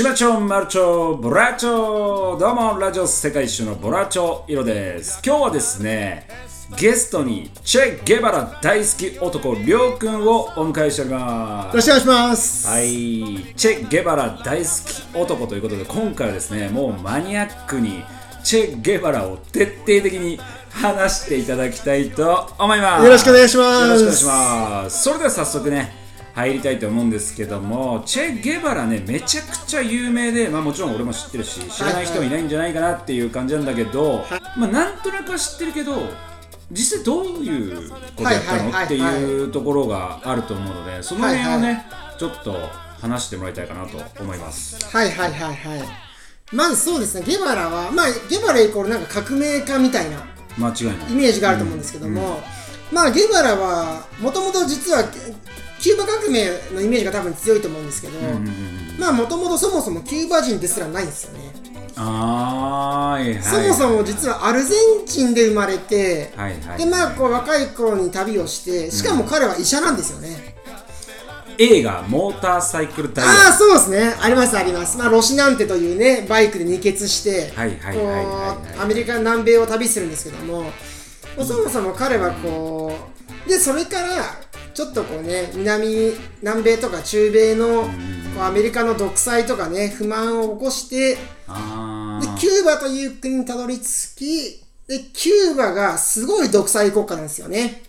シマチョンマルチョボラチョどうもラジオ世界一周のボラチョイロです。今日はですねゲストにチェ・ゲバラ大好き男りょうくんをお迎えしておりまよろしくお願いします。すはい。チェ・ゲバラ大好き男ということで今回はですねもうマニアックにチェ・ゲバラを徹底的に話していただきたいと思います。よろしくお願いします。よろしくお願いします。それでは早速ね入りたいと思うんですけどもチェ・ゲバラねめちゃくちゃ有名で、まあ、もちろん俺も知ってるし知らない人もいないんじゃないかなっていう感じなんだけど、まあ、なんとなくは知ってるけど実際どういうことやったのっていうところがあると思うのでその辺をね、ちょっと話してもらいたいかなと思います。はいはいはいはい。まずそうですね、ゲバラは、まあ、ゲバライコールなんか革命家みたいな間違いない。イメージがあると思うんですけども、まあ、ゲバラは、もともと実は、キューバ革命のイメージが多分強いと思うんですけど、まあ、もともとそもそもキューバ人ですらないんですよね。あはいそもそも実はアルゼンチンで生まれて、はいはいで、まあ、こう若い頃に旅をして、しかも彼は医者なんですよね。映画「モーターサイクルダイヤああ、そうですね。あります、あります。まあ、ロシナンテというね、バイクで二欠して、アメリカ、南米を旅するんですけども、そもそも彼はこう、で、それから、ちょっとこうね、南、南米とか中米の、こうアメリカの独裁とかね、不満を起こして、で、キューバという国にたどり着き、で、キューバがすごい独裁国家なんですよね。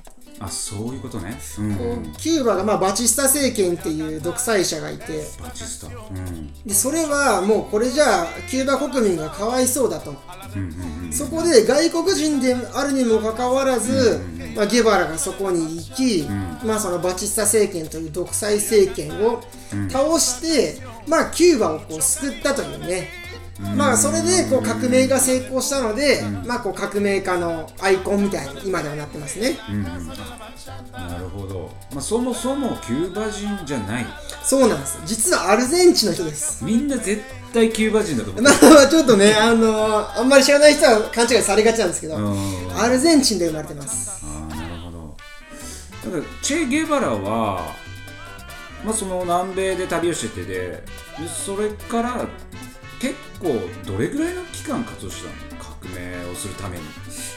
あそういうことね。うん。こうキューバがまあバチスタ政権っていう独裁者がいて、バチスタ。うん。でそれはもうこれじゃあキューバ国民がかわいそうだと、うんうんうんそこで外国人であるにもかかわらず、まあ、ゲバラがそこに行き、まあ、そのバチスタ政権という独裁政権を倒して、まあ、キューバをこう救ったというね、まあ、それでこう革命が成功したので、まあ、こう革命家のアイコンみたいに今ではなってますね。なるほど、まあ、そもそもキューバ人じゃない。そうなんです。実はアルゼンチンの人です。みんな絶対キューバ人だと思う、まあちょっとね、あのーあんまり知らない人は勘違いされがちなんですけど、うん。アルゼンチンで生まれてます。ああなるほど。だからチェ・ゲバラは、まあ、その南米で旅をしててででそれから結構どれぐらいの期間活動してたの革命をするために？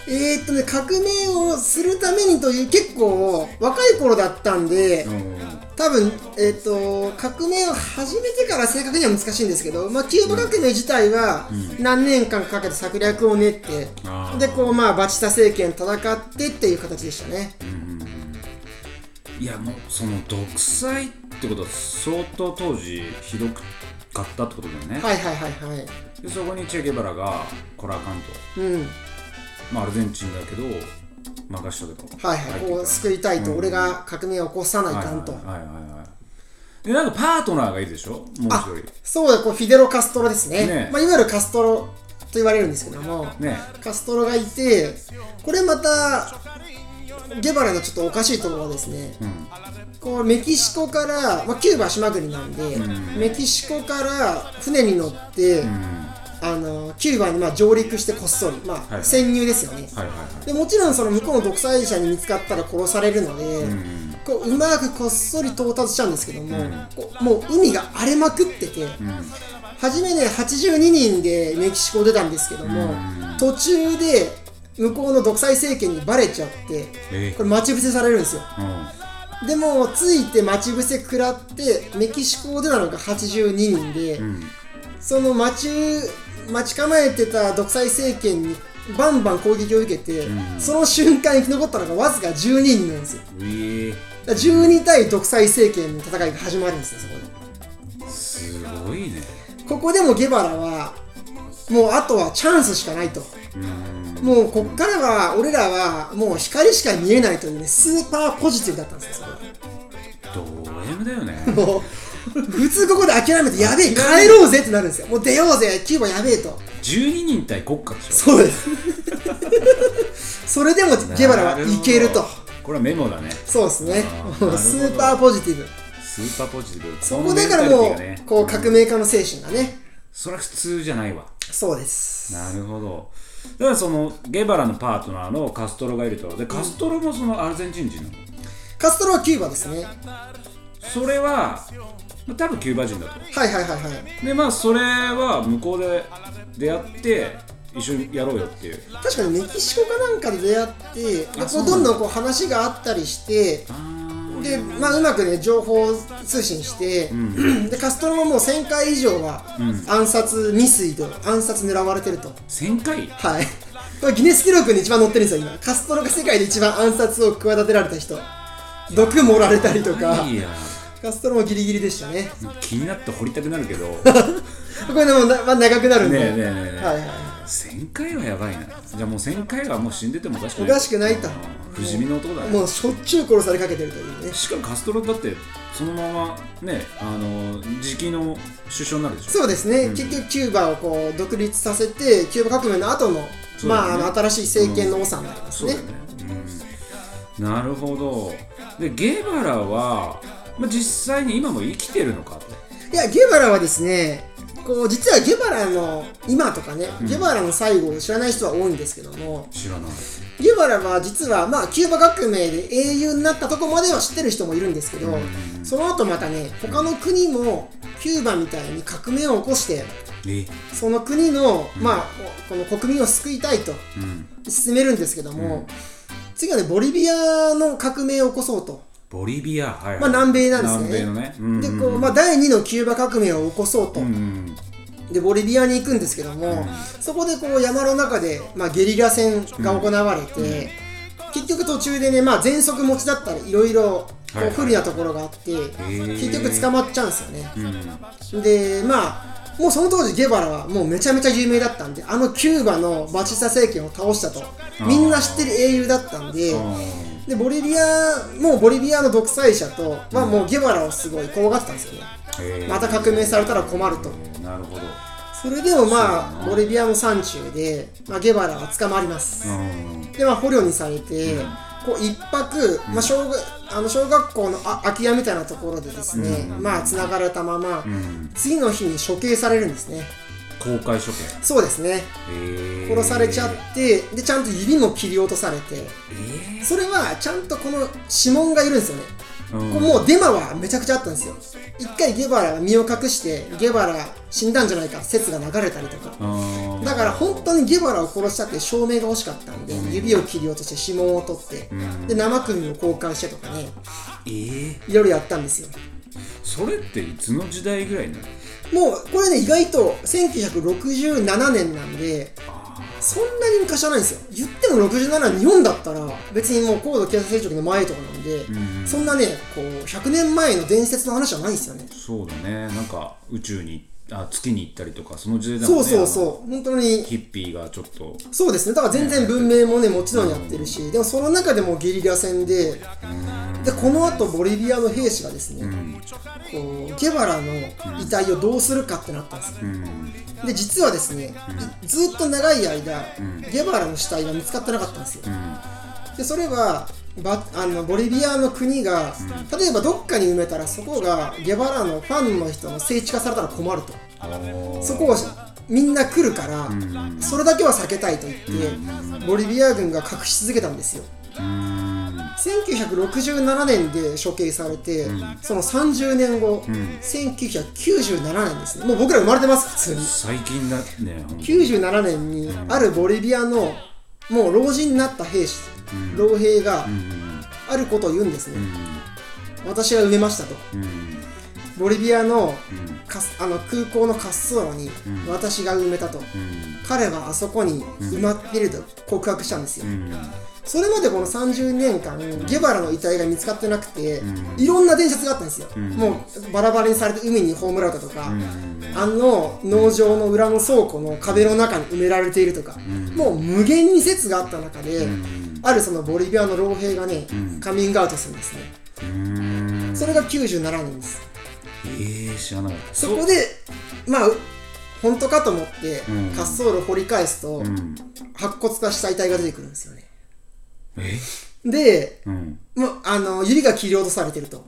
えー、っとね、革命をするためにという結構若い頃だったんで、うん。多分、えーっと、革命を始めてから正確には難しいんですけど、まあ、キューバ革命自体は何年間かけて策略を練って、あー。で、こう、まあ、バチスタ政権戦ってっていう形でしたね。いやもうその独裁ってことは相当当時ひどかったってことだよね、はいはいはいはい。でそこにチェ・ゲバラがこらあかんと、うん。まあ、アルゼンチンだけど任しとけとはいはい。こう、救いたいと、俺が革命を起こさないかんと。はいはいはいはい。でなんかパートナーがいるでしょ？もう一あ人そうだ、こうフィデロ・カストロですね。ねまあ、いわゆるカストロと言われるんですけども、ねカストロがいて、これまた、ゲバラのちょっとおかしいところはですね、こうメキシコから、まあ、キューバは島国なんで、メキシコから船に乗って、あのキューバにまあ上陸してこっそり、まあはい潜入ですよね。はいはいはい。でもちろんその向こうの独裁者に見つかったら殺されるので、こううまくこっそり到達しちゃうんですけども、こうもう海が荒れまくってて、初めね82人でメキシコを出たんですけども、途中で向こうの独裁政権にバレちゃって、えこれ待ち伏せされるんですよ。うん。でもついて待ち伏せ食らってメキシコを出たのが82人で、その待ち待ち構えてた独裁政権にバンバン攻撃を受けて、その瞬間生き残ったのがわずか12人なんですよ。うえだから12対独裁政権の戦いが始まるんですよそこで。すごいね。ここでもゲバラはもうあとはチャンスしかないともうこっからは俺らはもう光しか見えないというねスーパーポジティブだったんですよそれド M だよね。もう普通ここで諦めてやべえ帰ろうぜってなるんですよ。もう出ようぜキューバやべえと。12人対国家でしょ。そうです。それでもゲバラはいけると。これはメモだね。そうですね。スーパーポジティブ。スーパーポジティブ。そこだからもうこう革命家の精神がね。それは普通じゃないわ。そうです。なるほどだからそのゲバラのパートナーのカストロがいると。でカストロもそのアルゼンチン人なの、カストロはキューバですね。それはまあ、多分キューバ人だと。はいはいはいはい。でまあそれは向こうで出会って一緒にやろうよっていう。確かにメキシコかなんかで出会ってどんどんこう話があったりしてあで、まあ、うまくね情報通信して、でカストロももう1000回以上は暗殺未遂と暗殺狙われてると。1000回？はい。これギネス記録に一番載ってるんですよ今。カストロが世界で一番暗殺を企てられた人。毒盛られたりとか。いや。カストロもギリギリでしたね。気になって掘りたくなるけど。ね これでもな、まあ、長くなるんで。えねえねえねえ。はいはい1000回はやばいな。じゃあもう1000回はもう死んでてもおかしくない。おかしくないと。うん不死身の男だ。ねもうしょっちゅう殺されかけてるというね。しかもカストロだってそのままねあの次期の首相になるでしょ。そうですね、結局キューバをこう独立させてキューバ革命の後のね。まああの新しい政権の長になりますねそうだよね、うん、なるほど。でゲバラは、まあ、実際に今も生きてるのかといやゲバラはですねこう実はゲバラの今とかね、ゲバラの最後を知らない人は多いんですけども知らない。ゲバラは実はまあキューバ革命で英雄になったとこまでは知ってる人もいるんですけど、その後またね他の国もキューバみたいに革命を起こしてえ？その国の、まあこの国民を救いたいとうん。進めるんですけども、次はねボリビアの革命を起こそうと、ボリビアはい、はい。まあ、南米なんですね。南米のね、うんでこう、まあ、第2のキューバ革命を起こそうと、うんでボリビアに行くんですけども、そこでこう山の中で、まあ、ゲリラ戦が行われて、結局途中でね、まあ、喘息持ちだったりいろい。ろ不利なところがあって、ー。結局捕まっちゃうんですよね、うんでまあもうその当時ゲバラはもうめちゃめちゃ有名だったんであのキューバのバチスタ政権を倒したと。みんな知ってる英雄だったんであでボリビアもうボリビアの独裁者と、まあ、もうゲバラをすごい怖がってたんですよね。また革命されたら困ると。なるほど。それでもまあボリビアの山中で、まあ、ゲバラは捕まります。うん。でまあ捕虜にされて、こう一泊、まあ、小学あの小学校のあ空き家みたいなところでですね、まあつながれたまま、うん。次の日に処刑されるんですね公開処刑。そうですね。へー。殺されちゃってでちゃんと指も切り落とされて。えそれはちゃんとこの指紋がいるんですよね、うん。もうデマはめちゃくちゃあったんですよ。一回ゲバラが身を隠してゲバラ死んだんじゃないか。説が流れたりとか。あー。だから本当にゲバラを殺したって証明が欲しかったんで、指を切り落として指紋を取って、で生首を交換してとかね。えー、いろいろやったんですよ。それっていつの時代ぐらいなの？もうこれね意外と1967年なんでそんなに昔じゃないんですよ。言っても67年日本だったら別にもう高度経済成長の前とかなんで、ん。そんなねこう100年前の伝説の話じゃないんですよね。そうだね。なんか宇宙にあ月に行ったりとかその時代だもんね。そうそうそう。本当に。ヒッピーがちょっと。そうですね。だから全然文明もねもちろんやってるしでもその中でもゲリラ戦ででこの後ボリビアの兵士がですね、こうゲバラの遺体をどうするかってなったんですよ、うん。で実はですね、いずっと長い間、ゲバラの死体が見つかってなかったんですよ、でそれはバあのボリビアの国が、例えばどっかに埋めたらそこがゲバラのファンの人の聖地化されたら困ると。そこをみんな来るから、それだけは避けたいと言って、ボリビア軍が隠し続けたんですよ。うん1967年で処刑されて、その30年後、1997年です。ねもう僕ら生まれてます普通に。最近だねほんと97年にあるボリビアのもう老人になった兵士、老兵があることを言うんですね、私が埋めましたと。うん。ボリビアの,、あの空港の滑走路に私が埋めたと、彼はあそこに埋まっていると告白したんですよ、それまでこの30年間、ゲバラの遺体が見つかってなくて、いろんな伝説があったんですよ、もうバラバラにされて海に葬られたとか、あの農場の裏の倉庫の壁の中に埋められているとか、もう無限に説があった中で、あるそのボリビアの老兵がね、カミングアウトするんですね、うん。それが97年です。えー、知らなかった。そこでまあ本当かと思ってうん。滑走路を掘り返すと、うん。白骨化した遺体が出てくるんですよね。えでうん。もうあの指が切り落とされてると。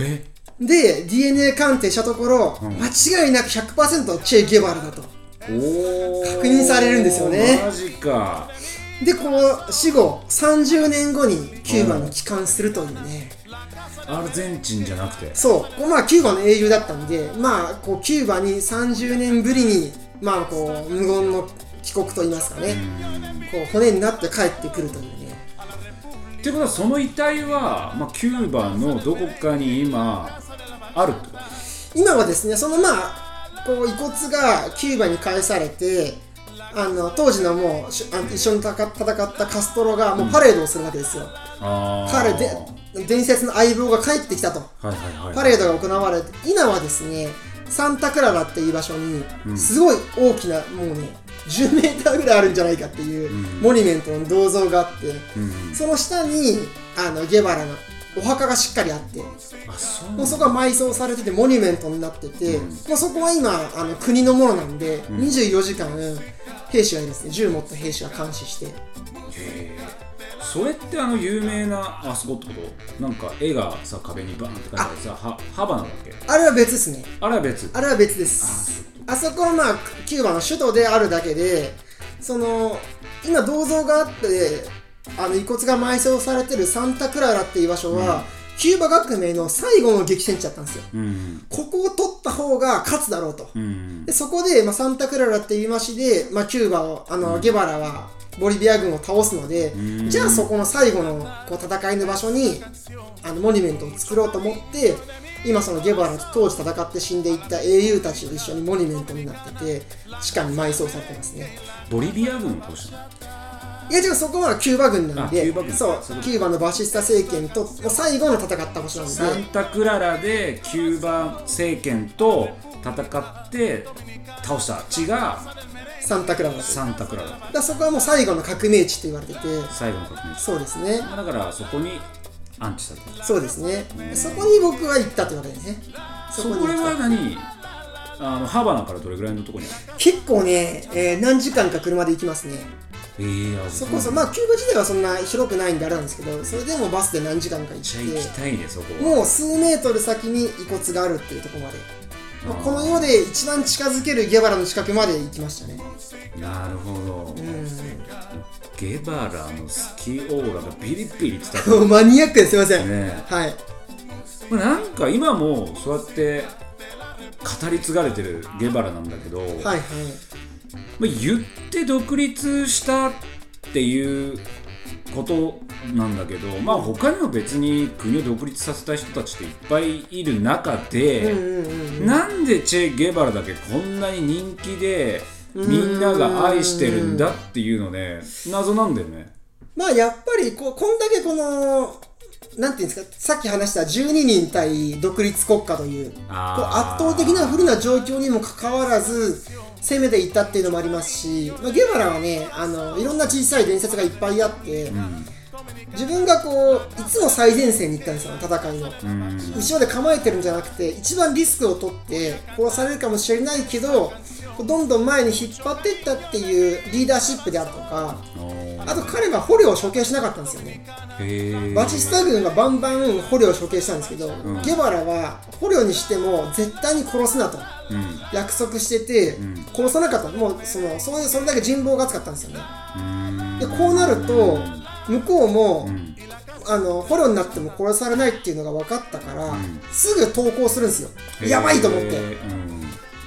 え？で DNA 鑑定したところ、ん。間違いなく100%チェ・ゲバラだと。おー。確認されるんですよね。マジか。でこう死後30年後にキューバに帰還するというね、アルゼンチンじゃなくて？そう。まあキューバの英雄だったんでまあこうキューバに30年ぶりにまあこう無言の帰国といいますかね。こう骨になって帰ってくるというねってことはその遺体は、まあ、キューバのどこかに今あると。今はですねそのまあこう遺骨がキューバに返されてあの当時のもうしあ一緒に戦戦ったカストロがもうパレードをするわけですよ、あー。彼で伝説の相棒が帰ってきたと。はいはいはいパレードが行われて今はですねサンタクララっていう場所にすごい大きな、もうね10メーターぐらいあるんじゃないかっていうモニュメントの銅像があって、うん。その下にあのゲバラのお墓がしっかりあってあそう。もうそこは埋葬されててモニュメントになってて、もうそこは今あの国のものなんで、24時間兵士がいるんですね。銃持った兵士が監視して。それってあの有名なあそこってこと？なんか絵がさ壁にバーンって書いてあるさはハバナだっけ？あれは別ですね。あれは別。あれは別ですあそこはまあキューバの首都であるだけでその今銅像があってあの遺骨が埋葬されてるサンタクララっていう場所は、キューバ革命の最後の激戦地だったんですよ。うん。ここを取った方が勝つだろうと、うん。でそこで、まあ、サンタクララっていう町で、まあ、キューバをあの、ゲバラはボリビア軍を倒すので、ん。じゃあそこの最後のこう戦いの場所にあのモニュメントを作ろうと思って今そのゲバラと当時戦って死んでいった英雄たちと一緒にモニュメントになってて地下に埋葬されてますね。ボリビア軍を倒したの？いや違うそこはキューバ軍なんであキューバ軍。そうキューバのバシスタ政権と最後の戦った場所なんで。サンタクララでキューバ政権と戦って倒した地がサンタクララ。サンタクララ。だそこはもう最後の革命地って言われてて。最後の革命そうですね。まあだからそこに安置されてるそうですね。そこに僕は行ったってわけですね。そこれは何？あのハバナからどれぐらいのところに？結構ね、えー何時間か車で行きますね。えー、あそこそまあキューバ自体はそんな広くないんであれなんですけどそれでもバスで何時間か行めっちゃ行きっていねそこは。もう数メートル先に遺骨があるっていうところまでもうこの世で一番近づけるゲバラの近くまで行きましたね。なるほど、うん。ゲバラのスキーオーラがビリビリってたね マニアックですいません、ね。はい。まあなんか今もそうやって語り継がれてるゲバラなんだけど、はいはい。まあ、言って独立したっていうことなんだけど、まあ他にも別に国を独立させた人たちっていっぱいいる中で、なんでチェ・ゲバラだけこんなに人気でみんなが愛してるんだっていうのね謎なんだよね。まあやっぱりこうこんだけこのなんていうんですかさっき話した12人対独立国家というこう圧倒的な不利な状況にもかかわらず攻めていったっていうのもありますし、まあ、ゲバラはねあのいろんな小さい伝説がいっぱいあって、うん自分がこういつも最前線に行ったんですよ戦いの。うん後ろで構えてるんじゃなくて一番リスクを取って殺されるかもしれないけどどんどん前に引っ張っていったっていうリーダーシップであるとかあと彼は捕虜を処刑しなかったんですよね。バチスタ軍がバンバン捕虜を処刑したんですけど、ん。ゲバラは捕虜にしても絶対に殺すなと。うん。約束してて、ん。殺さなかった。もうそのそういうそれだけ人望が厚かったんですよね。うん。でこうなると向こうも、ん。あの捕虜になっても殺されないっていうのが分かったから、ん。すぐ投降するんですよ。やばいと思って。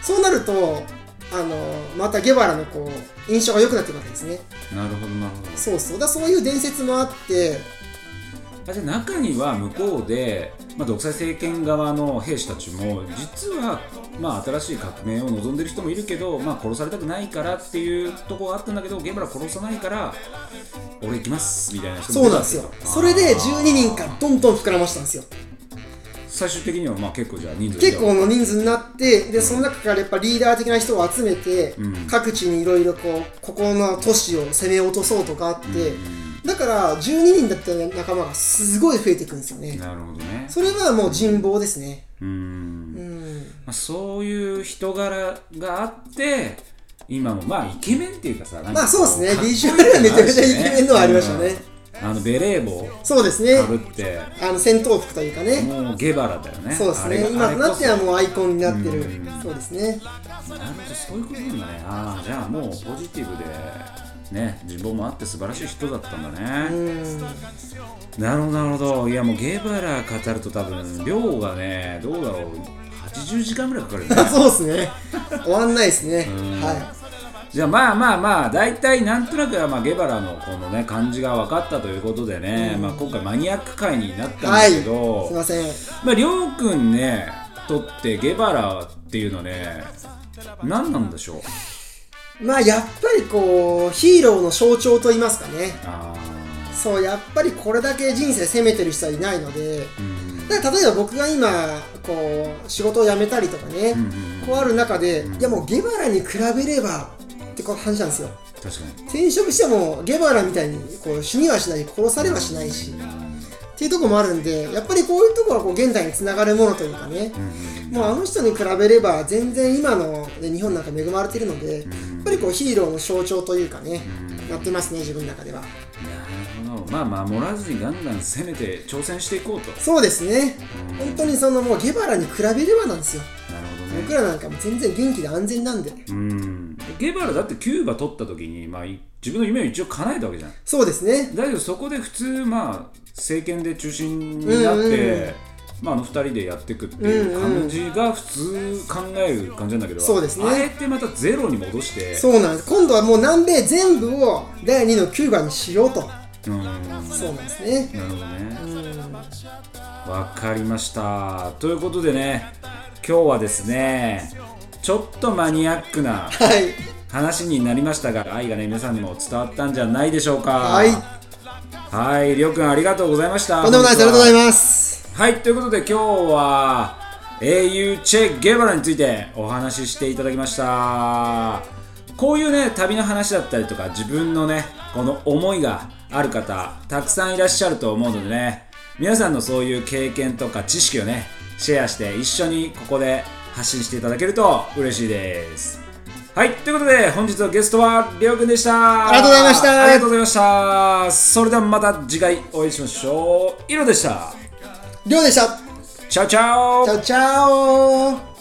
そうなるとあのまたゲバラのこう印象が良くなってくるわけですね。なるほどなるほど。そうそう。だそういう伝説もあって。あじゃあ中には向こうで、まあ、独裁政権側の兵士たちも実は、まあ、新しい革命を望んでる人もいるけど、まあ、殺されたくないからっていうところがあったんだけどゲブラ殺さないから俺行きますみたいな人もそうなんですよ。それであー。12人からどんどん膨らましたんですよ最終的にはまあ結構じゃあ人数結構の人数になってでその中からやっぱリーダー的な人を集めて、うん。各地にいろいろこうここの都市を攻め落とそうとかあって、だから12人だった仲間がすごい増えていくんですよね。なるほどね。それはもう人望ですね。うん。うん。まあ、そういう人柄があって今もまあイケメンっていうかさまあそうですね。ビジュアルはめちゃめちゃイケメンのはありましたね。うんあのベレー帽そうですね。かぶって。あの戦闘服というかね。もうゲバラだよね。そうですね。今となってはもうアイコンになってる。うん。そうですね。そなるほどそういうことなんだねああじゃあもうポジティブでね人望もあって素晴らしい人だったんだうね、ん。なるほどなるほど。いやもうゲバラ語ると多分量がねどうだろう。80時間ぐらいかかるよね。そうですね。終わんないですね。うん。はじゃあまあまあまあ大体なんとなくはまあゲバラのこのね感じが分かったということでね、まあ、今回マニアック回になっいたんはいですけど、すいません。まありょうくんねとってゲバラっていうのね何なんでしょう？まあやっぱりこうヒーローの象徴と言いますかね。あそうやっぱりこれだけ人生責めてる人はいないので。ーうん。だから例えば僕が今こう仕事を辞めたりとかね、こうある中で、いやもうゲバラに比べればこう話なんですよ。確かに。転職してもゲバラみたいにこう死にはしない殺されはしないし。っていうところもあるんでやっぱりこういうところはこう現代につながるものというかね、もうあの人に比べれば全然今の、ね、日本なんか恵まれてるので、やっぱりこうヒーローの象徴というかね、なってますね自分の中では。なるほど。まあ守らずにガンガン攻めて挑戦していこうと。そうですね。本当にそのもうゲバラに比べればなんですよ僕らなんかも全然元気で安全なんで。うん。ゲバラだってキューバ取った時に、まあ、い自分の夢を一応叶えたわけじゃん。そうですね。だけどそこで普通まあ政権で中心になって、うんうんうん。まあ、あの2人でやっていくっていう感じが普通考える感じなんだけど、そうですね。あえてまたゼロに戻してそうなんです。今度はもう南米全部を第2のキューバにしようと。うん。そうなんですね。なるほどね。うん。わかりました。ということでね今日はですねちょっとマニアックなはい。話になりましたが愛がね皆さんにも伝わったんじゃないでしょうか。はい。はいりょうくんありがとうございました。とんでもないです。ありがとうございすます。はいということで今日は英雄チェ・ゲバラについてお話ししていただきました。こういうね旅の話だったりとか自分のねこの思いがある方たくさんいらっしゃると思うのでね皆さんのそういう経験とか知識をねシェアして一緒にここで発信していただけると嬉しいです。はいということで本日のゲストはりょうくんでした。ありがとうございました。ありがとうございました。それではまた次回お会いしましょう。イロでした。りょうでした。チャオチャオ。チャオチャオ